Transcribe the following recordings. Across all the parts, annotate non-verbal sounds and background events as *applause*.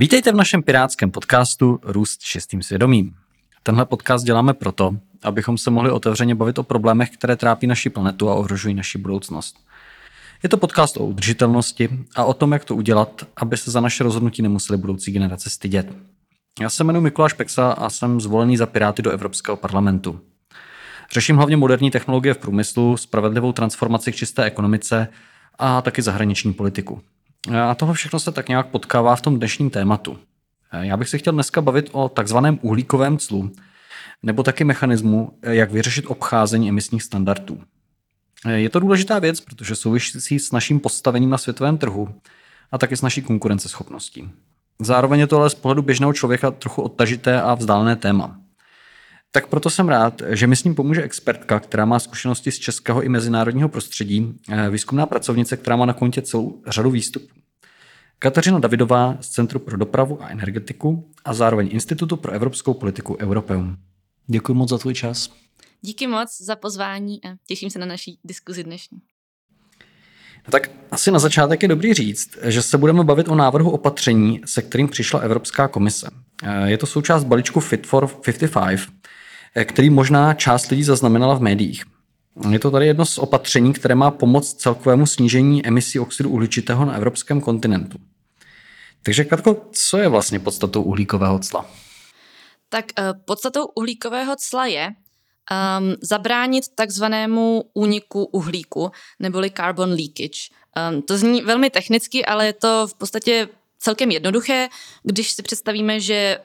Vítejte v našem pirátském podcastu Růst šestým svědomím. Tenhle podcast děláme proto, abychom se mohli otevřeně bavit o problémech, které trápí naši planetu a ohrožují naši budoucnost. Je to podcast o udržitelnosti a o tom, jak to udělat, aby se za naše rozhodnutí nemuseli budoucí generace stydět. Já se jmenuji Mikuláš Peksa a jsem zvolený za Piráty do Evropského parlamentu. Řeším hlavně moderní technologie v průmyslu, spravedlivou transformaci k čisté ekonomice a taky zahraniční politiku. A toho všechno se tak nějak potkává v tom dnešním tématu. Já bych se chtěl dneska bavit o takzvaném uhlíkovém clu, nebo taky mechanismu, jak vyřešit obcházení emisních standardů. Je to důležitá věc, protože souvisí s naším postavením na světovém trhu a taky s naší konkurenceschopností. Zároveň je to ale z pohledu běžného člověka trochu odtažité a vzdálené téma. Tak proto jsem rád, že mi s ním pomůže expertka, která má zkušenosti z českého i mezinárodního prostředí, eh, výzkumná pracovnice, která má na kontě celou řadu výstupů. Kateřina Davidová z Centru pro dopravu a energetiku a zároveň Institutu pro evropskou politiku Europeum. Děkuji moc za tvůj čas. Díky moc za pozvání a těším se na naší diskuzi dnešní. No tak asi na začátek je dobrý říct, že se budeme bavit o návrhu opatření, se kterým přišla Evropská komise. Eh, je to součást balíčku Fit for 55, Eh, který možná část lidí zaznamenala v médiích. Je to tady jedno z opatření, které má pomoct celkovému snížení emisí oxidu uhličitého na evropském kontinentu. Takže Katko, co je vlastně podstatou uhlíkového cla? Tak uh, podstatou uhlíkového cla je um, zabránit takzvanému úniku uhlíku, neboli carbon leakage. Um, to zní velmi technicky, ale je to v podstatě celkem jednoduché, když si představíme, že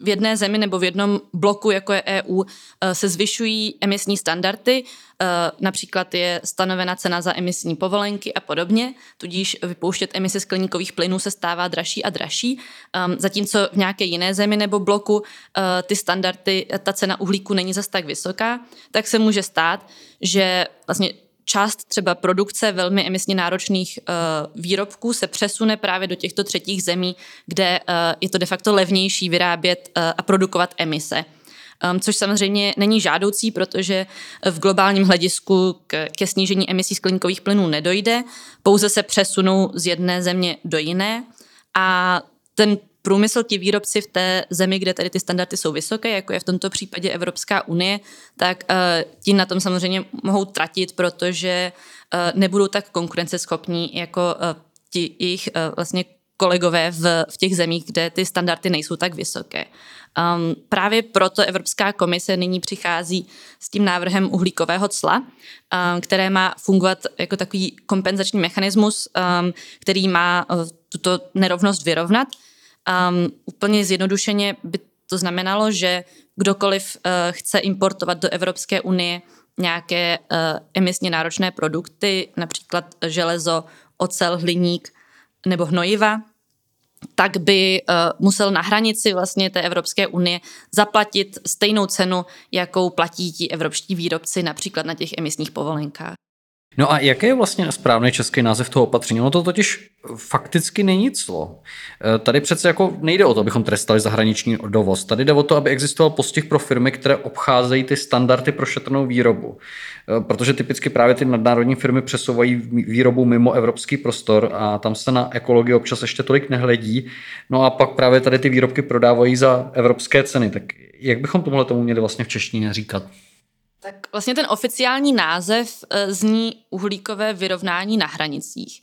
v jedné zemi nebo v jednom bloku, jako je EU, eh, se zvyšují emisní standardy, eh, například je stanovena cena za emisní povolenky a podobně, tudíž vypouštět emise skleníkových plynů se stává dražší a dražší, ehm, zatímco v nějaké jiné zemi nebo bloku eh, ty standardy, ta cena uhlíku není zas tak vysoká, tak se může stát, že vlastně část třeba produkce velmi emisně náročných uh, výrobků se přesune právě do těchto třetích zemí, kde uh, je to de facto levnější vyrábět uh, a produkovat emise. Um, což samozřejmě není žádoucí, protože v globálním hledisku ke snížení emisí skleníkových plynů nedojde, pouze se přesunou z jedné země do jiné a ten průmysl, ti výrobci v té zemi, kde tady ty standardy jsou vysoké, jako je v tomto případě Evropská unie, tak uh, ti na tom samozřejmě mohou tratit, protože uh, nebudou tak konkurenceschopní jako uh, ti jejich vlastně kolegové v, v těch zemích, kde ty standardy nejsou tak vysoké. Um, právě proto Evropská komise nyní přichází s tím návrhem uhlíkového cla, um, které má fungovat jako takový kompenzační mechanismus, um, který má uh, tuto nerovnost vyrovnat. Um, úplně zjednodušeně by to znamenalo, že kdokoliv uh, chce importovat do Evropské unie nějaké uh, emisně náročné produkty, například železo, ocel, hliník nebo hnojiva, tak by uh, musel na hranici vlastně té Evropské unie zaplatit stejnou cenu, jakou platí ti evropští výrobci například na těch emisních povolenkách. No a jaký je vlastně správný český název toho opatření? Ono to totiž fakticky není clo. E, tady přece jako nejde o to, abychom trestali zahraniční dovoz. Tady jde o to, aby existoval postih pro firmy, které obcházejí ty standardy pro šetrnou výrobu. E, protože typicky právě ty nadnárodní firmy přesouvají výrobu mimo evropský prostor a tam se na ekologii občas ještě tolik nehledí. No a pak právě tady ty výrobky prodávají za evropské ceny. Tak jak bychom tomuhle tomu měli vlastně v češtině říkat? Tak vlastně ten oficiální název uh, zní uhlíkové vyrovnání na hranicích,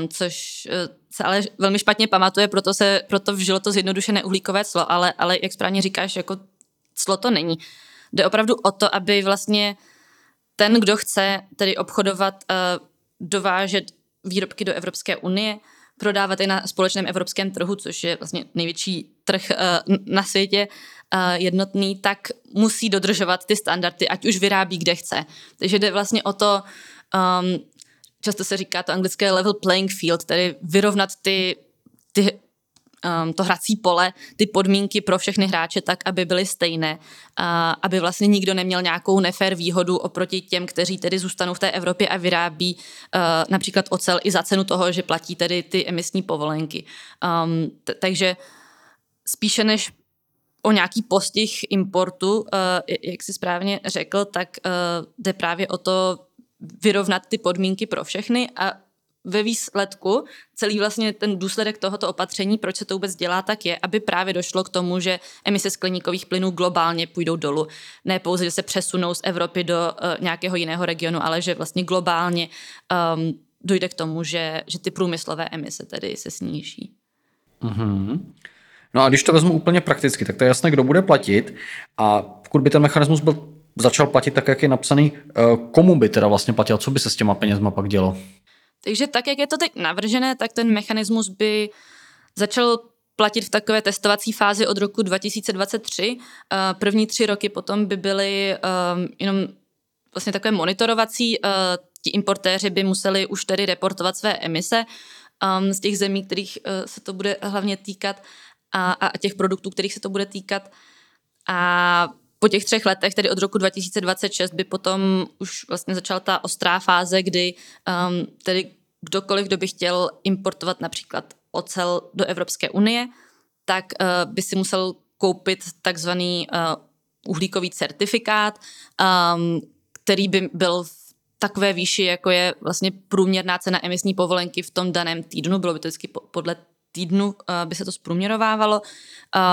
um, což uh, se ale velmi špatně pamatuje, proto se proto vžilo to zjednodušené uhlíkové clo, ale, ale jak správně říkáš, jako clo to není. Jde opravdu o to, aby vlastně ten, kdo chce tedy obchodovat, uh, dovážet výrobky do Evropské unie, prodávat i na společném evropském trhu, což je vlastně největší trh uh, na světě, uh, jednotný, tak musí dodržovat ty standardy, ať už vyrábí kde chce. Takže jde vlastně o to, um, často se říká to anglické level playing field, tedy vyrovnat ty, ty um, to hrací pole, ty podmínky pro všechny hráče tak, aby byly stejné, uh, aby vlastně nikdo neměl nějakou nefér výhodu oproti těm, kteří tedy zůstanou v té Evropě a vyrábí uh, například ocel i za cenu toho, že platí tedy ty emisní povolenky. Um, t- takže spíše než o nějaký postih importu, uh, jak si správně řekl, tak uh, jde právě o to vyrovnat ty podmínky pro všechny a ve výsledku celý vlastně ten důsledek tohoto opatření, proč se to vůbec dělá, tak je, aby právě došlo k tomu, že emise skleníkových plynů globálně půjdou dolů. Ne pouze, že se přesunou z Evropy do uh, nějakého jiného regionu, ale že vlastně globálně um, dojde k tomu, že, že ty průmyslové emise tedy se sníží. Mm-hmm. No a když to vezmu úplně prakticky, tak to je jasné, kdo bude platit a pokud by ten mechanismus byl začal platit tak, jak je napsaný, eh, komu by teda vlastně platil, co by se s těma penězma pak dělo? Takže tak, jak je to teď navržené, tak ten mechanismus by začal platit v takové testovací fázi od roku 2023. Eh, první tři roky potom by byly um, jenom vlastně takové monitorovací. Ti importéři by museli už tedy reportovat své emise um, z těch zemí, kterých se to bude hlavně týkat a, a těch produktů, kterých se to bude týkat. A po těch třech letech, tedy od roku 2026, by potom už vlastně začala ta ostrá fáze, kdy um, tedy kdokoliv, kdo by chtěl importovat například ocel do Evropské unie, tak uh, by si musel koupit takzvaný uh, uhlíkový certifikát, um, který by byl v takové výši, jako je vlastně průměrná cena emisní povolenky v tom daném týdnu. Bylo by to vždycky podle týdnu, uh, by se to zprůměrovávalo.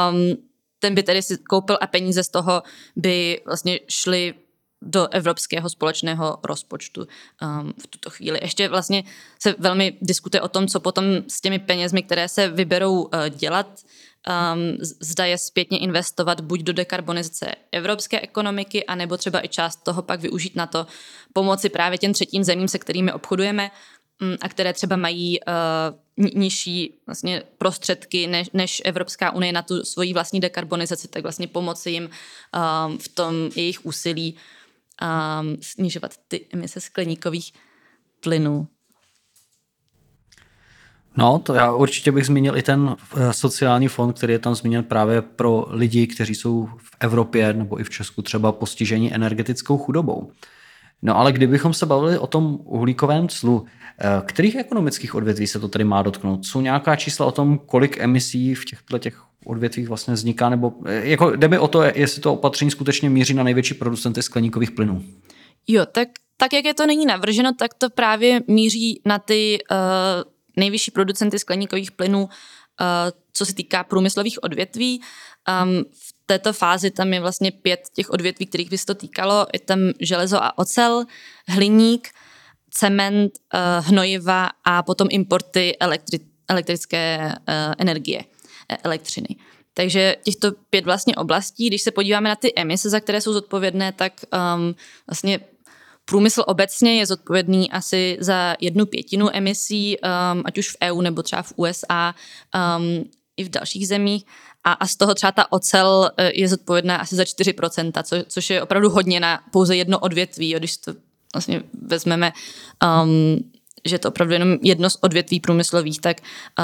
Um, ten by tedy si koupil a peníze z toho by vlastně šly do evropského společného rozpočtu um, v tuto chvíli. Ještě vlastně se velmi diskutuje o tom, co potom s těmi penězmi, které se vyberou uh, dělat, um, zda je zpětně investovat buď do dekarbonizace evropské ekonomiky, anebo třeba i část toho pak využít na to pomoci právě těm třetím zemím, se kterými obchodujeme, a které třeba mají uh, nižší vlastně prostředky než, než Evropská unie na tu svoji vlastní dekarbonizaci, tak vlastně pomoci jim um, v tom jejich úsilí um, snižovat ty emise skleníkových plynů. No, to já určitě bych zmínil i ten sociální fond, který je tam zmíněn právě pro lidi, kteří jsou v Evropě nebo i v Česku třeba postiženi energetickou chudobou. No ale kdybychom se bavili o tom uhlíkovém clu, kterých ekonomických odvětví se to tady má dotknout? Jsou nějaká čísla o tom, kolik emisí v těchto těch odvětvích vlastně vzniká, nebo eh, jako jde mi o to, jestli to opatření skutečně míří na největší producenty skleníkových plynů? Jo, tak, tak jak je to není navrženo, tak to právě míří na ty uh, nejvyšší producenty skleníkových plynů, uh, co se týká průmyslových odvětví. Um, v této fázi tam je vlastně pět těch odvětví, kterých by se to týkalo. Je tam železo a ocel, hliník, cement, uh, hnojiva a potom importy elektri- elektrické uh, energie, e, elektřiny. Takže těchto pět vlastně oblastí, když se podíváme na ty emise, za které jsou zodpovědné, tak um, vlastně průmysl obecně je zodpovědný asi za jednu pětinu emisí, um, ať už v EU nebo třeba v USA um, i v dalších zemích a, a z toho třeba ta ocel e, je zodpovědná asi za 4%, co, což je opravdu hodně na pouze jedno odvětví, jo, když to vlastně vezmeme, um, že je to opravdu jenom jedno z odvětví průmyslových, tak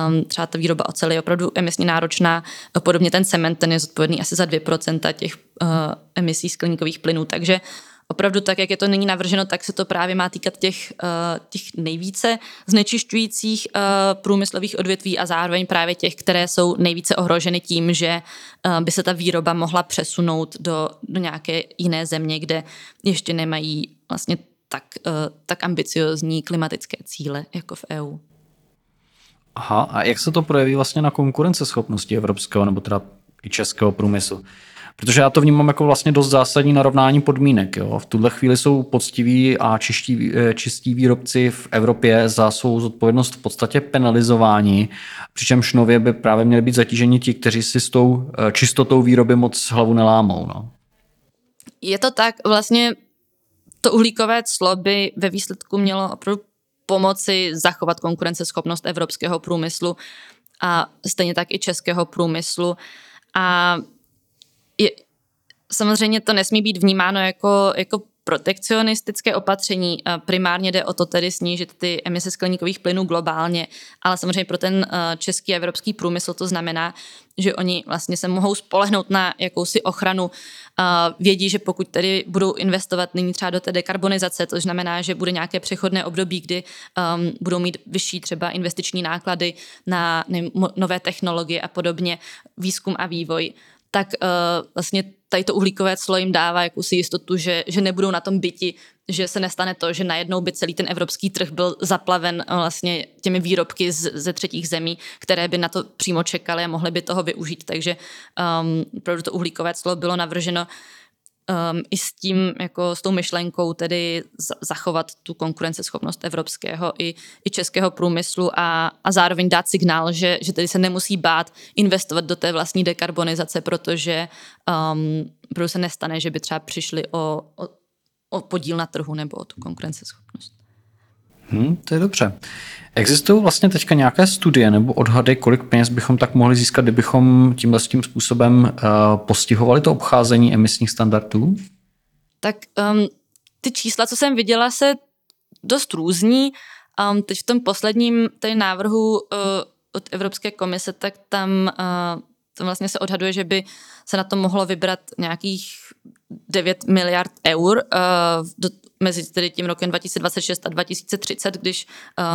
um, třeba ta výroba oceli je opravdu emisně náročná. Podobně ten cement, ten je zodpovědný asi za 2% těch uh, emisí skleníkových plynů, takže opravdu tak, jak je to nyní navrženo, tak se to právě má týkat těch, uh, těch nejvíce znečišťujících uh, průmyslových odvětví a zároveň právě těch, které jsou nejvíce ohroženy tím, že uh, by se ta výroba mohla přesunout do, do nějaké jiné země, kde ještě nemají vlastně tak, uh, tak ambiciozní klimatické cíle jako v EU. Aha, a jak se to projeví vlastně na konkurenceschopnosti evropského nebo teda i českého průmyslu? Protože já to vnímám jako vlastně dost zásadní narovnání podmínek. Jo. V tuhle chvíli jsou poctiví a čistí, eh, čistí výrobci v Evropě za svou zodpovědnost v podstatě penalizováni, přičemž nově by právě měli být zatíženi ti, kteří si s tou eh, čistotou výroby moc hlavu nelámou. No. Je to tak, vlastně to uhlíkové clo by ve výsledku mělo opravdu pomoci zachovat konkurenceschopnost evropského průmyslu a stejně tak i českého průmyslu. A je, samozřejmě to nesmí být vnímáno jako, jako protekcionistické opatření. Primárně jde o to tedy snížit ty emise skleníkových plynů globálně, ale samozřejmě pro ten eh, český a evropský průmysl to znamená, že oni vlastně se mohou spolehnout na jakousi ochranu. Vědí, že pokud tedy budou investovat nyní třeba do té dekarbonizace, to znamená, že bude nějaké přechodné období, kdy um, budou mít vyšší třeba investiční náklady na nové technologie a podobně, výzkum a vývoj, tak uh, vlastně tady to uhlíkové clo jim dává jakousi jistotu, že, že nebudou na tom byti, že se nestane to, že najednou by celý ten evropský trh byl zaplaven vlastně těmi výrobky z, ze třetích zemí, které by na to přímo čekaly a mohly by toho využít. Takže um, opravdu to uhlíkové clo bylo navrženo um, i s tím, jako s tou myšlenkou tedy zachovat tu konkurenceschopnost evropského i, i českého průmyslu a, a zároveň dát signál, že, že tedy se nemusí bát investovat do té vlastní dekarbonizace, protože um, protože se nestane, že by třeba přišli o, o, o podíl na trhu nebo o tu konkurenceschopnost. Hmm, to je dobře. Existují vlastně teďka nějaké studie nebo odhady, kolik peněz bychom tak mohli získat, kdybychom tímhle tím způsobem uh, postihovali to obcházení emisních standardů? Tak um, ty čísla, co jsem viděla, se dost různí. Um, teď v tom posledním tady návrhu uh, od Evropské komise, tak tam, uh, tam vlastně se odhaduje, že by se na to mohlo vybrat nějakých 9 miliard eur uh, do, mezi tedy tím rokem 2026 a 2030, když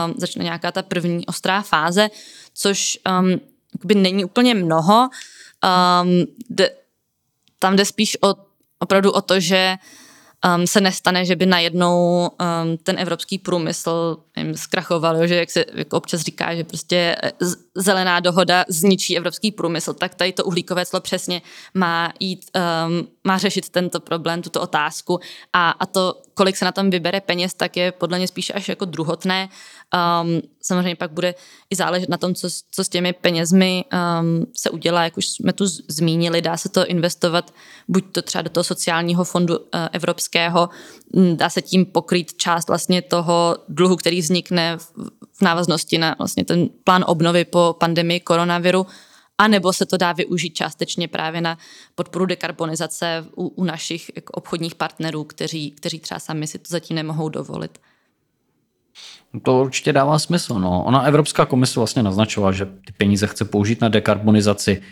um, začne nějaká ta první ostrá fáze, což um, by není úplně mnoho. Um, de, tam jde spíš o, opravdu o to, že um, se nestane, že by najednou um, ten evropský průmysl jim zkrachoval, že jak se jako občas říká, že prostě eh, zelená dohoda zničí evropský průmysl, tak tady to uhlíkové clo přesně má jít, um, má řešit tento problém, tuto otázku. A, a to, kolik se na tom vybere peněz, tak je podle mě spíš až jako druhotné. Um, samozřejmě pak bude i záležet na tom, co, co s těmi penězmi um, se udělá, jak už jsme tu zmínili, dá se to investovat buď to třeba do toho sociálního fondu uh, evropského, dá se tím pokrýt část vlastně toho dluhu, který vznikne v, v návaznosti na vlastně ten plán obnovy po pandemii koronaviru, a nebo se to dá využít částečně právě na podporu dekarbonizace u, u našich jako obchodních partnerů, kteří, kteří třeba sami si to zatím nemohou dovolit. To určitě dává smysl. No. Ona Evropská komise vlastně naznačovala, že ty peníze chce použít na dekarbonizaci.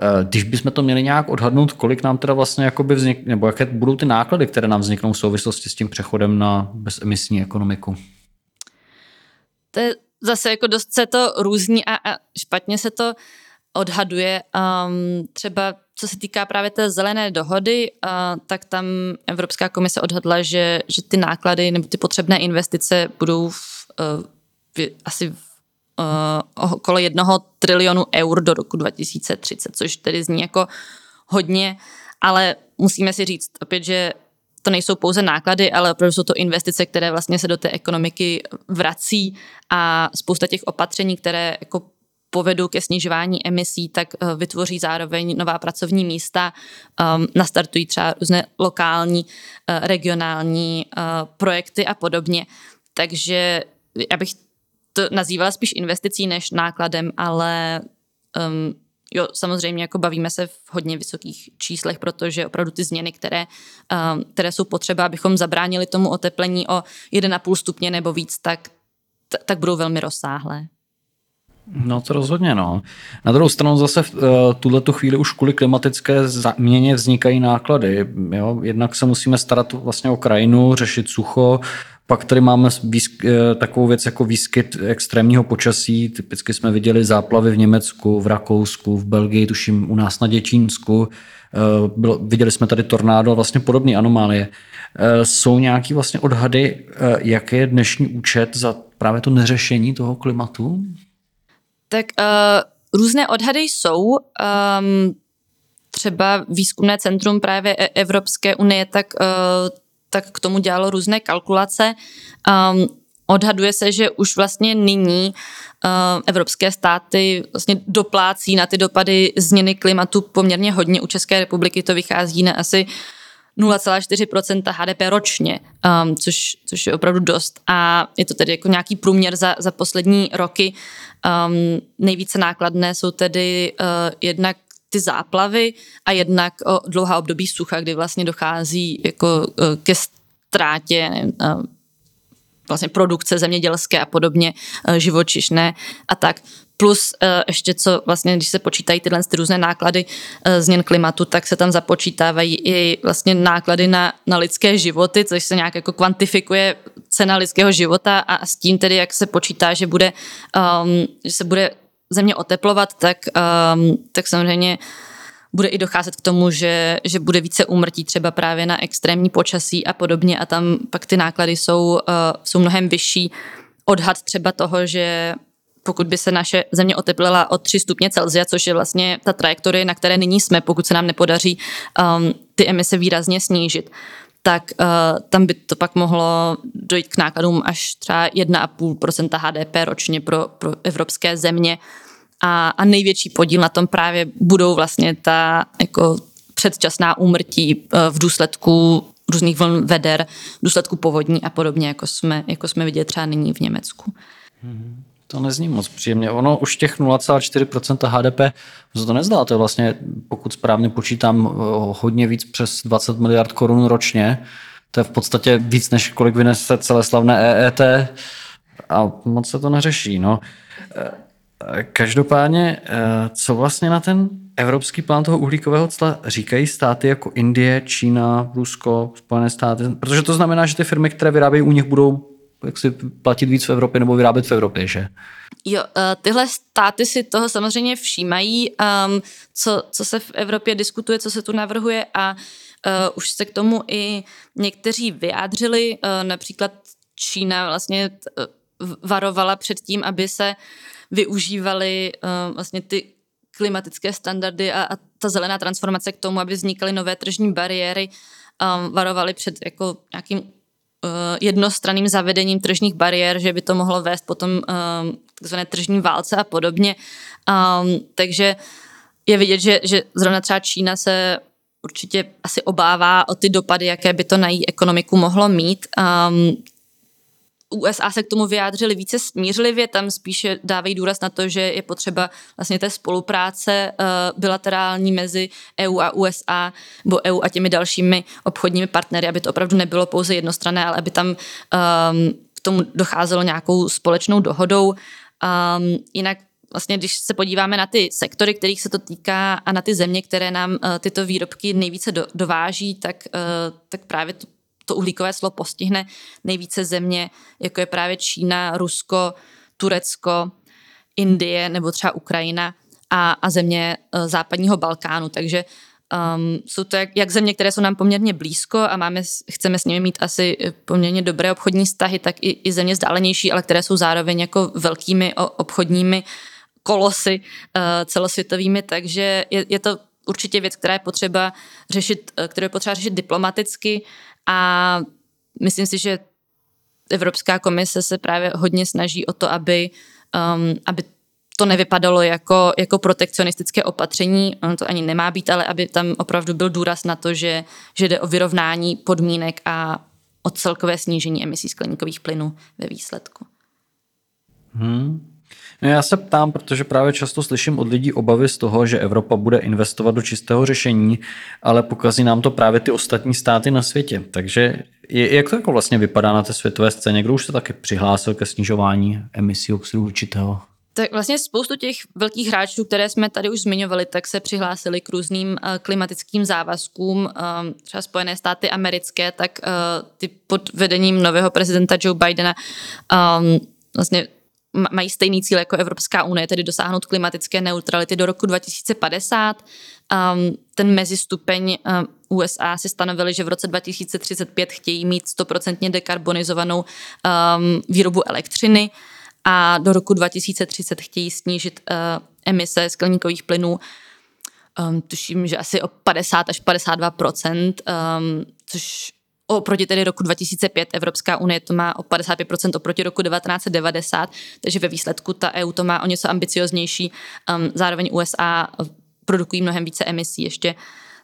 Eh, když bychom to měli nějak odhadnout, kolik nám teda vlastně jakoby vznik, nebo jaké budou ty náklady, které nám vzniknou v souvislosti s tím přechodem na bezemisní ekonomiku? To je zase jako dost se to různí a, a špatně se to odhaduje. Um, třeba co se týká právě té zelené dohody, uh, tak tam Evropská komise odhadla, že, že ty náklady nebo ty potřebné investice budou v, uh, v, asi v, uh, okolo jednoho trilionu eur do roku 2030, což tedy zní jako hodně, ale musíme si říct opět, že to nejsou pouze náklady, ale opravdu jsou to investice, které vlastně se do té ekonomiky vrací a spousta těch opatření, které jako povedou ke snižování emisí, tak eh, vytvoří zároveň nová pracovní místa, um, nastartují třeba různé lokální, uh, regionální uh, projekty a podobně. Takže já bych to nazývala spíš investicí než nákladem, ale um, jo, samozřejmě jako bavíme se v hodně vysokých číslech, protože opravdu ty změny, které, um, které jsou potřeba, abychom zabránili tomu oteplení o 1,5 stupně nebo víc, tak, t- tak budou velmi rozsáhlé. No to rozhodně, no. Na druhou stranu zase v uh, tuhle chvíli už kvůli klimatické změně vznikají náklady. Jo? Jednak se musíme starat vlastně o krajinu, řešit sucho, pak tady máme výsk, eh, takovou věc jako výskyt extrémního počasí. Typicky jsme viděli záplavy v Německu, v Rakousku, v Belgii, tuším u nás na Děčínsku. Eh, bylo, viděli jsme tady tornádo a vlastně podobné anomálie. Jsou nějaké vlastně odhady, jaký je dnešní účet za právě to neřešení toho klimatu? Tak uh, různé odhady jsou. Um, třeba výzkumné centrum právě e- Evropské unie, tak, uh, tak k tomu dělalo různé kalkulace. Um, odhaduje se, že už vlastně nyní uh, evropské státy vlastně doplácí na ty dopady změny klimatu poměrně hodně. U České republiky to vychází na asi 0,4% HDP ročně, um, což, což je opravdu dost. A je to tedy jako nějaký průměr za, za poslední roky. Um, nejvíce nákladné jsou tedy uh, jednak ty záplavy a jednak o dlouhá období sucha, kdy vlastně dochází jako uh, ke ztrátě uh, vlastně produkce zemědělské a podobně, uh, živočišné a tak. Plus uh, ještě co vlastně, když se počítají tyhle ty různé náklady uh, změn klimatu, tak se tam započítávají i vlastně náklady na, na lidské životy, což se nějak jako kvantifikuje cena lidského života a s tím tedy, jak se počítá, že bude, um, že se bude země oteplovat, tak, um, tak samozřejmě bude i docházet k tomu, že, že bude více úmrtí třeba právě na extrémní počasí a podobně a tam pak ty náklady jsou, uh, jsou mnohem vyšší. Odhad třeba toho, že pokud by se naše země oteplila o 3 stupně Celsia, což je vlastně ta trajektorie, na které nyní jsme, pokud se nám nepodaří um, ty emise výrazně snížit, tak uh, tam by to pak mohlo dojít k nákladům až třeba 1,5% HDP ročně pro, pro evropské země. A, a největší podíl na tom právě budou vlastně ta jako předčasná úmrtí uh, v důsledku různých vln veder, v důsledku povodní a podobně, jako jsme, jako jsme viděli třeba nyní v Německu. Hmm. To nezní moc příjemně. Ono už těch 0,4% HDP se to nezdá. To je vlastně, pokud správně počítám, eh, hodně víc přes 20 miliard korun ročně. To je v podstatě víc, než kolik vynese celé slavné EET a moc se to neřeší. No. Eh, každopádně, eh, co vlastně na ten evropský plán toho uhlíkového cla říkají státy jako Indie, Čína, Rusko, Spojené státy? Protože to znamená, že ty firmy, které vyrábějí u nich, budou jak si platit víc v Evropě nebo vyrábět v Evropě, že? Jo, eh, tyhle státy si toho samozřejmě všímají, um, co, co se v Evropě diskutuje, co se tu navrhuje a uh, už se k tomu i někteří vyjádřili, uh, například Čína vlastně varovala před tím, aby se využívaly uh, vlastně ty klimatické standardy a, a ta zelená transformace k tomu, aby vznikaly nové tržní bariéry, um, varovali před jako nějakým jednostranným zavedením tržních bariér, že by to mohlo vést potom um, takzvané tržní válce a podobně. Um, takže je vidět, že, že zrovna třeba Čína se určitě asi obává o ty dopady, jaké by to na její ekonomiku mohlo mít. Um, USA se k tomu vyjádřili více smířlivě, tam spíše dávají důraz na to, že je potřeba vlastně té spolupráce uh, bilaterální mezi EU a USA, nebo EU a těmi dalšími obchodními partnery, aby to opravdu nebylo pouze jednostranné, ale aby tam um, k tomu docházelo nějakou společnou dohodou. Um, jinak vlastně, když se podíváme na ty sektory, kterých se to týká a na ty země, které nám uh, tyto výrobky nejvíce do, dováží, tak, uh, tak právě to to uhlíkové slo postihne nejvíce země, jako je právě Čína, Rusko, Turecko, Indie nebo třeba Ukrajina a, a země uh, západního Balkánu. Takže um, jsou to jak, jak země, které jsou nám poměrně blízko a máme, chceme s nimi mít asi poměrně dobré obchodní vztahy, tak i, i země vzdálenější, ale které jsou zároveň jako velkými obchodními kolosy uh, celosvětovými, takže je, je to určitě věc, která je potřeba řešit, kterou je potřeba řešit diplomaticky a myslím si, že Evropská komise se právě hodně snaží o to, aby, um, aby to nevypadalo jako, jako protekcionistické opatření, ono to ani nemá být, ale aby tam opravdu byl důraz na to, že, že jde o vyrovnání podmínek a o celkové snížení emisí skleníkových plynů ve výsledku. Hmm. No já se ptám, protože právě často slyším od lidí obavy z toho, že Evropa bude investovat do čistého řešení, ale pokazí nám to právě ty ostatní státy na světě. Takže jak to jako vlastně vypadá na té světové scéně? Kdo už se taky přihlásil ke snižování emisí oxidu určitého? Tak vlastně spoustu těch velkých hráčů, které jsme tady už zmiňovali, tak se přihlásili k různým uh, klimatickým závazkům. Um, třeba Spojené státy americké, tak uh, ty pod vedením nového prezidenta Joe Bidena vlastně mají stejný cíl jako Evropská unie, tedy dosáhnout klimatické neutrality do roku 2050. Um, ten mezistupeň um, USA si stanovili, že v roce 2035 chtějí mít stoprocentně dekarbonizovanou um, výrobu elektřiny a do roku 2030 chtějí snížit uh, emise skleníkových plynů um, tuším, že asi o 50 až 52 um, což oproti tedy roku 2005 Evropská unie to má o 55% oproti roku 1990, takže ve výsledku ta EU to má o něco ambicioznější. Um, zároveň USA produkují mnohem více emisí ještě,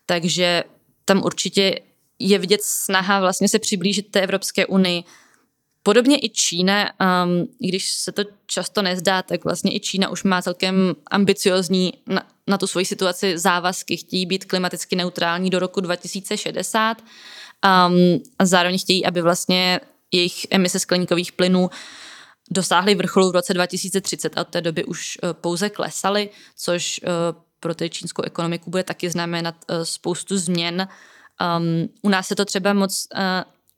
takže tam určitě je vidět snaha vlastně se přiblížit té Evropské unii. Podobně i Čína, um, když se to často nezdá, tak vlastně i Čína už má celkem ambiciozní na, na tu svoji situaci závazky. Chtějí být klimaticky neutrální do roku 2060 um, a zároveň chtějí, aby vlastně jejich emise skleníkových plynů dosáhly vrcholu v roce 2030 a od té doby už uh, pouze klesaly, což uh, pro té čínskou ekonomiku bude taky znamenat uh, spoustu změn. Um, u nás se to třeba moc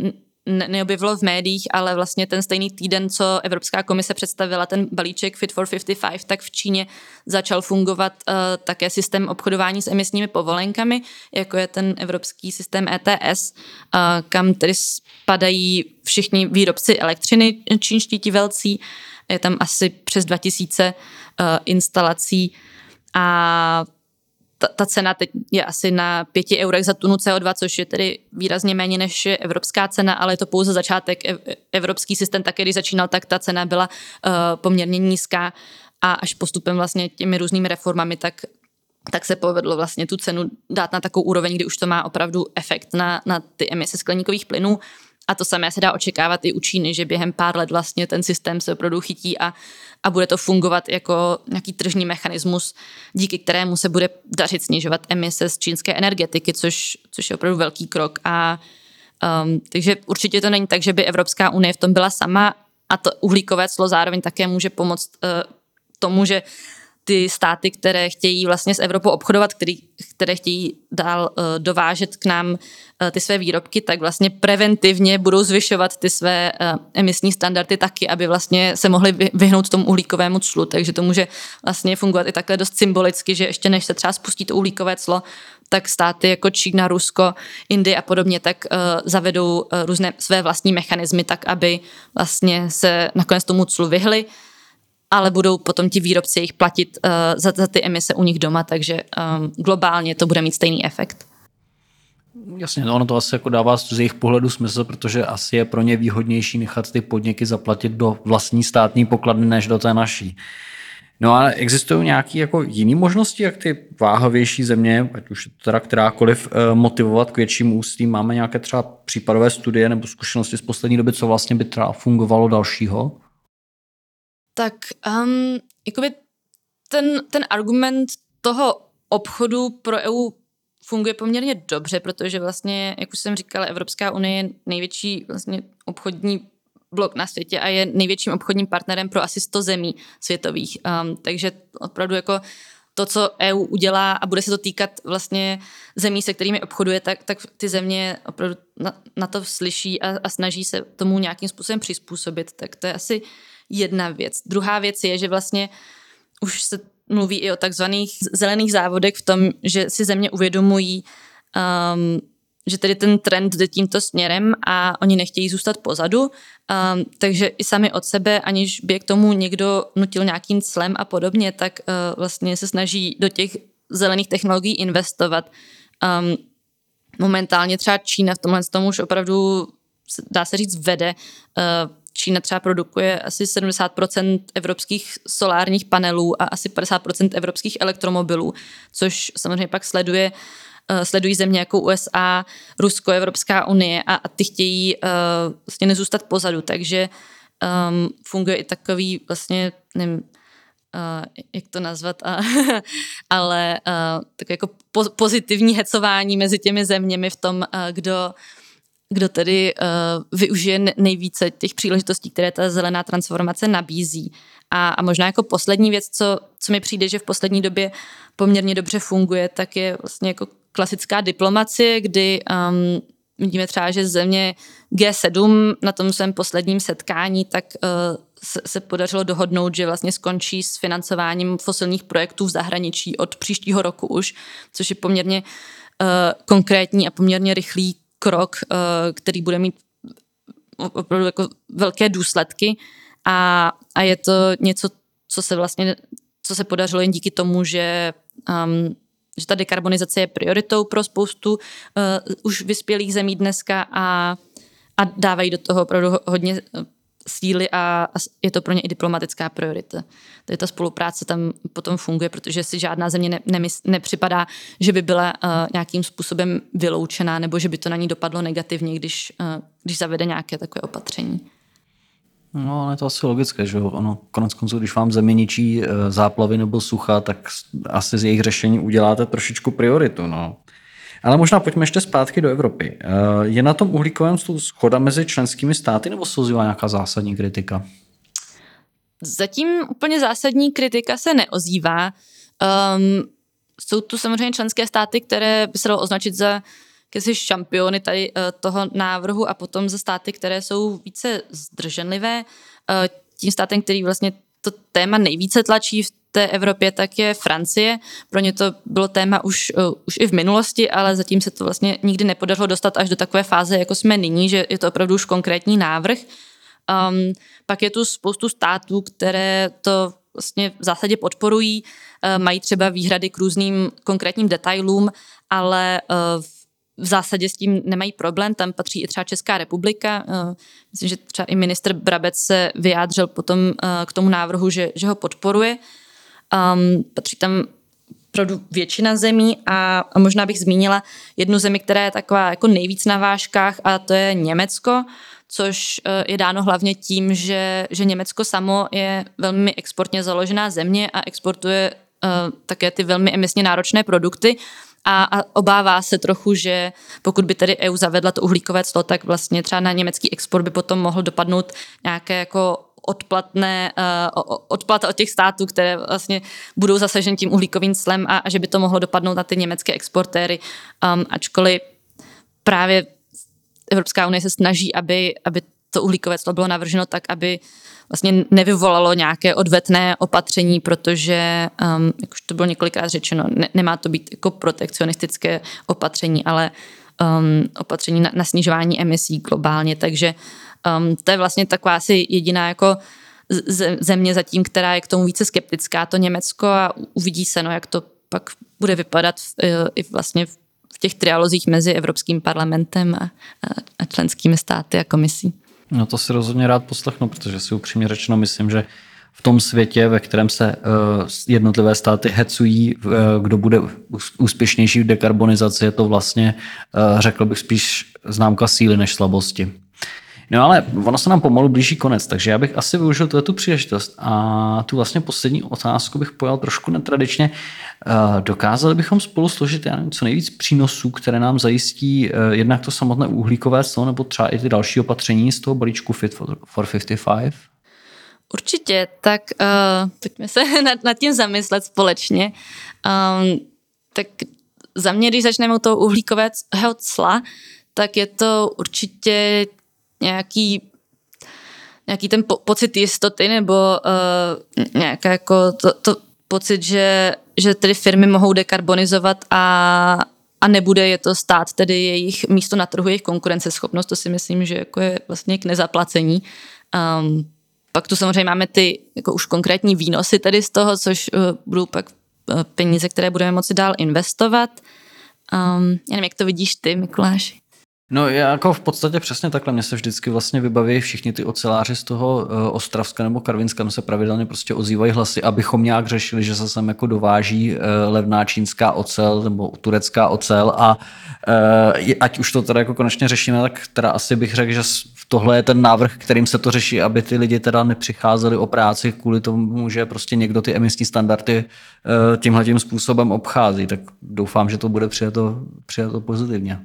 uh, ne- neobjevilo v médiích, ale vlastně ten stejný týden, co Evropská komise představila ten balíček Fit for 55, tak v Číně začal fungovat uh, také systém obchodování s emisními povolenkami, jako je ten evropský systém ETS, uh, kam tedy spadají všichni výrobci elektřiny čínští ti velcí. Je tam asi přes 2000 uh, instalací a ta, ta cena teď je asi na 5 eurech za tunu CO2, což je tedy výrazně méně než je evropská cena, ale je to pouze začátek. Evropský systém také, když začínal, tak ta cena byla uh, poměrně nízká a až postupem vlastně těmi různými reformami, tak tak se povedlo vlastně tu cenu dát na takovou úroveň, kdy už to má opravdu efekt na, na ty emise skleníkových plynů. A to samé se dá očekávat i u Číny, že během pár let vlastně ten systém se opravdu chytí a, a bude to fungovat jako nějaký tržní mechanismus, díky kterému se bude dařit snižovat emise z čínské energetiky, což, což je opravdu velký krok. A um, takže určitě to není tak, že by Evropská unie v tom byla sama a to uhlíkové clo zároveň také může pomoct uh, tomu, že ty státy, které chtějí vlastně s Evropou obchodovat, který, které chtějí dál uh, dovážet k nám uh, ty své výrobky, tak vlastně preventivně budou zvyšovat ty své uh, emisní standardy taky, aby vlastně se mohli vyhnout tomu uhlíkovému clu. Takže to může vlastně fungovat i takhle dost symbolicky, že ještě než se třeba spustí to uhlíkové clo, tak státy jako Čína, Rusko, Indie a podobně, tak uh, zavedou uh, různé své vlastní mechanismy tak, aby vlastně se nakonec tomu clu vyhli ale budou potom ti výrobci jich platit uh, za, za ty emise u nich doma, takže um, globálně to bude mít stejný efekt. Jasně, no ono to asi jako dává z jejich pohledu smysl, protože asi je pro ně výhodnější nechat ty podniky zaplatit do vlastní státní pokladny, než do té naší. No a existují nějaké jako jiné možnosti, jak ty váhavější země, ať už teda kterákoliv, eh, motivovat k větším ústím? Máme nějaké třeba případové studie nebo zkušenosti z poslední doby, co vlastně by třeba fungovalo dalšího? Tak um, jakoby ten, ten argument toho obchodu pro EU funguje poměrně dobře, protože vlastně, jak už jsem říkala, Evropská unie je největší vlastně obchodní blok na světě a je největším obchodním partnerem pro asi 100 zemí světových. Um, takže opravdu jako to, co EU udělá a bude se to týkat vlastně zemí, se kterými obchoduje, tak, tak ty země opravdu na, na to slyší a, a snaží se tomu nějakým způsobem přizpůsobit. Tak to je asi jedna věc. Druhá věc je, že vlastně už se mluví i o takzvaných zelených závodech v tom, že si země uvědomují, um, že tedy ten trend jde tímto směrem a oni nechtějí zůstat pozadu, um, takže i sami od sebe, aniž by k tomu někdo nutil nějakým clem a podobně, tak uh, vlastně se snaží do těch zelených technologií investovat. Um, momentálně třeba Čína v tomhle tomu už opravdu dá se říct vede. Uh, Čína třeba produkuje asi 70% evropských solárních panelů a asi 50% evropských elektromobilů, což samozřejmě pak sleduje uh, sledují země jako USA, Rusko, Evropská unie a, a ty chtějí uh, vlastně nezůstat pozadu, takže um, funguje i takový vlastně, nevím, uh, jak to nazvat, uh, *laughs* ale uh, tak jako po, pozitivní hecování mezi těmi zeměmi v tom, uh, kdo kdo tedy uh, využije nejvíce těch příležitostí, které ta zelená transformace nabízí. A, a možná jako poslední věc, co, co mi přijde, že v poslední době poměrně dobře funguje, tak je vlastně jako klasická diplomacie, kdy um, vidíme třeba, že země G7 na tom svém posledním setkání, tak uh, se, se podařilo dohodnout, že vlastně skončí s financováním fosilních projektů v zahraničí od příštího roku už, což je poměrně uh, konkrétní a poměrně rychlý krok, eh, který bude mít opravdu jako velké důsledky. A, a je to něco, co se vlastně co se podařilo jen díky tomu, že, um, že ta dekarbonizace je prioritou pro spoustu uh, už vyspělých zemí dneska a, a dávají do toho opravdu hodně síly a, a je to pro ně i diplomatická priorita. Tady ta spolupráce tam potom funguje, protože si žádná země ne, nemys, nepřipadá, že by byla uh, nějakým způsobem vyloučená nebo že by to na ní dopadlo negativně, když, uh, když zavede nějaké takové opatření. No, ale to asi logické, že ono konec konců, když vám země ničí uh, záplavy nebo sucha, tak asi z jejich řešení uděláte trošičku prioritu. No. Ale možná pojďme ještě zpátky do Evropy. Eh, je na tom uhlíkovém schoda mezi členskými státy nebo se ozývá nějaká zásadní kritika? Zatím úplně zásadní kritika se neozývá. Um, jsou tu samozřejmě členské státy, které by se dalo označit za jakési šampiony tady toho návrhu a potom za státy, které jsou více zdrženlivé. Tím státem, který vlastně to téma nejvíce tlačí v té Evropě, tak je Francie. Pro ně to bylo téma už, uh, už i v minulosti, ale zatím se to vlastně nikdy nepodařilo dostat až do takové fáze, jako jsme nyní, že je to opravdu už konkrétní návrh. Um, pak je tu spoustu států, které to vlastně v zásadě podporují, uh, mají třeba výhrady k různým konkrétním detailům, ale uh, v zásadě s tím nemají problém, tam patří i třeba Česká republika. Myslím, že třeba i minister Brabec se vyjádřil potom k tomu návrhu, že, že ho podporuje. Um, patří tam opravdu většina zemí a, a možná bych zmínila jednu zemi, která je taková jako nejvíc na vážkách a to je Německo, což uh, je dáno hlavně tím, že, že Německo samo je velmi exportně založená země a exportuje uh, také ty velmi emisně náročné produkty a, a obává se trochu, že pokud by tedy EU zavedla to uhlíkové clo, tak vlastně třeba na německý export by potom mohl dopadnout nějaké jako odplatné, uh, odplata od těch států, které vlastně budou zasažen tím uhlíkovým clem a, a že by to mohlo dopadnout na ty německé exportéry, um, ačkoliv právě Evropská unie se snaží, aby, aby to uhlíkové clo bylo navrženo tak, aby vlastně nevyvolalo nějaké odvetné opatření, protože, um, jak už to bylo několikrát řečeno, ne, nemá to být jako protekcionistické opatření, ale um, opatření na, na snižování emisí globálně, takže Um, to je vlastně taková asi jediná jako země zatím, která je k tomu více skeptická, to Německo a uvidí se, no, jak to pak bude vypadat e, i vlastně v těch trialozích mezi Evropským parlamentem a, a členskými státy a komisí. No to si rozhodně rád poslechnu, protože si upřímně řečeno myslím, že v tom světě, ve kterém se uh, jednotlivé státy hecují, uh, kdo bude úspěšnější v dekarbonizaci, je to vlastně, uh, řekl bych, spíš známka síly než slabosti. No ale ono se nám pomalu blíží konec, takže já bych asi využil tu příležitost a tu vlastně poslední otázku bych pojal trošku netradičně. Eh, dokázali bychom spolu složit co nejvíc přínosů, které nám zajistí eh, jednak to samotné uhlíkové clo nebo třeba i ty další opatření z toho balíčku Fit for 55? Určitě, tak uh, pojďme se *laughs* nad, nad tím zamyslet společně. Um, tak za mě, když začneme u toho uhlíkového cla, tak je to určitě nějaký nějaký ten po, pocit jistoty nebo uh, nějaká jako to, to pocit, že, že tedy firmy mohou dekarbonizovat a, a nebude je to stát, tedy jejich místo na trhu, jejich konkurenceschopnost, to si myslím, že jako je vlastně k nezaplacení. Um, pak tu samozřejmě máme ty jako už konkrétní výnosy tedy z toho, což uh, budou pak uh, peníze, které budeme moci dál investovat. Um, já nevím, jak to vidíš ty, Mikuláši. No jako v podstatě přesně takhle. Mně se vždycky vlastně vybaví všichni ty oceláři z toho uh, Ostravska nebo Karvinska, se pravidelně prostě ozývají hlasy, abychom nějak řešili, že se sem jako dováží uh, levná čínská ocel nebo turecká ocel a uh, ať už to teda jako konečně řešíme, tak teda asi bych řekl, že tohle je ten návrh, kterým se to řeší, aby ty lidi teda nepřicházeli o práci kvůli tomu, že prostě někdo ty emisní standardy tímhle tím způsobem obchází. Tak doufám, že to bude přijato, přijato pozitivně.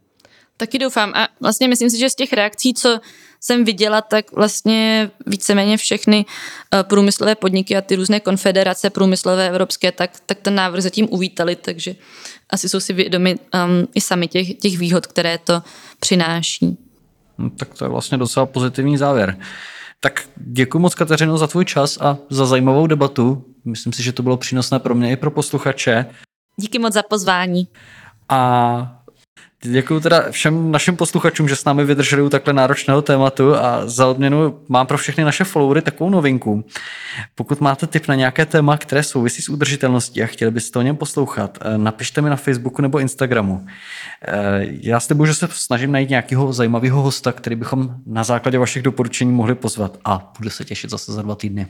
Taky doufám. A vlastně myslím si, že z těch reakcí, co jsem viděla, tak vlastně víceméně všechny eh, průmyslové podniky a ty různé konfederace průmyslové evropské, tak, tak ten návrh zatím uvítali, takže asi jsou si vědomi um, i sami těch, těch výhod, které to přináší. No, tak to je vlastně docela pozitivní závěr. Tak děkuji moc, Kateřino, za tvůj čas a za zajímavou debatu. Myslím si, že to bylo přínosné pro mě i pro posluchače. Díky moc za pozvání. A Děkuji teda všem našim posluchačům, že s námi vydrželi u takhle náročného tématu a za odměnu mám pro všechny naše followery takovou novinku. Pokud máte tip na nějaké téma, které souvisí s udržitelností a chtěli byste o něm poslouchat, eh, napište mi na Facebooku nebo Instagramu. Eh, já slibuji, že se snažím najít nějakého zajímavého hosta, který bychom na základě vašich doporučení mohli pozvat a budu se těšit zase za dva týdny.